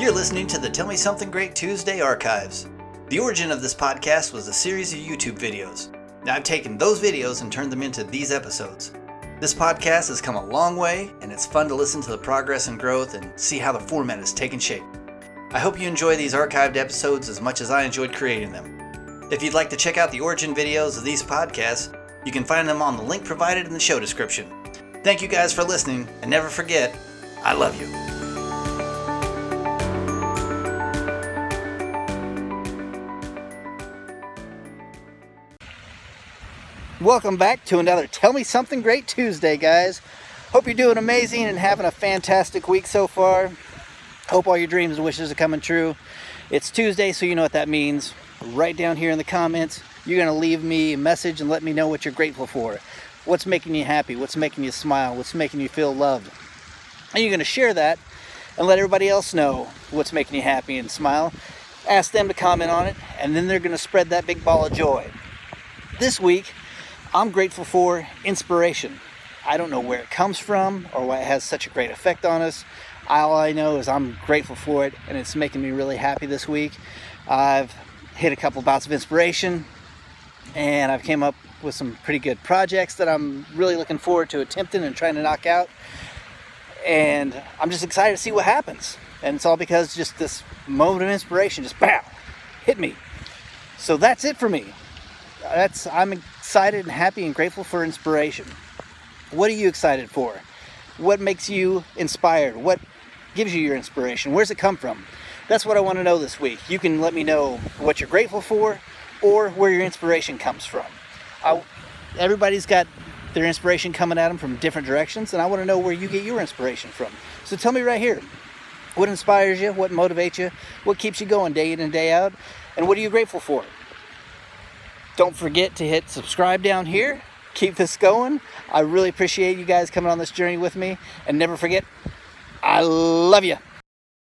You're listening to the Tell Me Something Great Tuesday archives. The origin of this podcast was a series of YouTube videos. Now I've taken those videos and turned them into these episodes. This podcast has come a long way, and it's fun to listen to the progress and growth and see how the format has taken shape. I hope you enjoy these archived episodes as much as I enjoyed creating them. If you'd like to check out the origin videos of these podcasts, you can find them on the link provided in the show description. Thank you guys for listening, and never forget, I love you. Welcome back to another Tell Me Something Great Tuesday, guys. Hope you're doing amazing and having a fantastic week so far. Hope all your dreams and wishes are coming true. It's Tuesday, so you know what that means. Right down here in the comments, you're going to leave me a message and let me know what you're grateful for. What's making you happy? What's making you smile? What's making you feel loved? And you're going to share that and let everybody else know what's making you happy and smile. Ask them to comment on it, and then they're going to spread that big ball of joy. This week, I'm grateful for inspiration. I don't know where it comes from or why it has such a great effect on us. All I know is I'm grateful for it and it's making me really happy this week. I've hit a couple bouts of inspiration and I've came up with some pretty good projects that I'm really looking forward to attempting and trying to knock out. And I'm just excited to see what happens. And it's all because just this moment of inspiration just bam hit me. So that's it for me. That's I'm excited and happy and grateful for inspiration. What are you excited for? What makes you inspired? What gives you your inspiration? Where's it come from? That's what I want to know this week. You can let me know what you're grateful for or where your inspiration comes from. I, everybody's got their inspiration coming at them from different directions, and I want to know where you get your inspiration from. So tell me right here what inspires you, what motivates you, what keeps you going day in and day out, and what are you grateful for? Don't forget to hit subscribe down here. Keep this going. I really appreciate you guys coming on this journey with me. And never forget, I love you.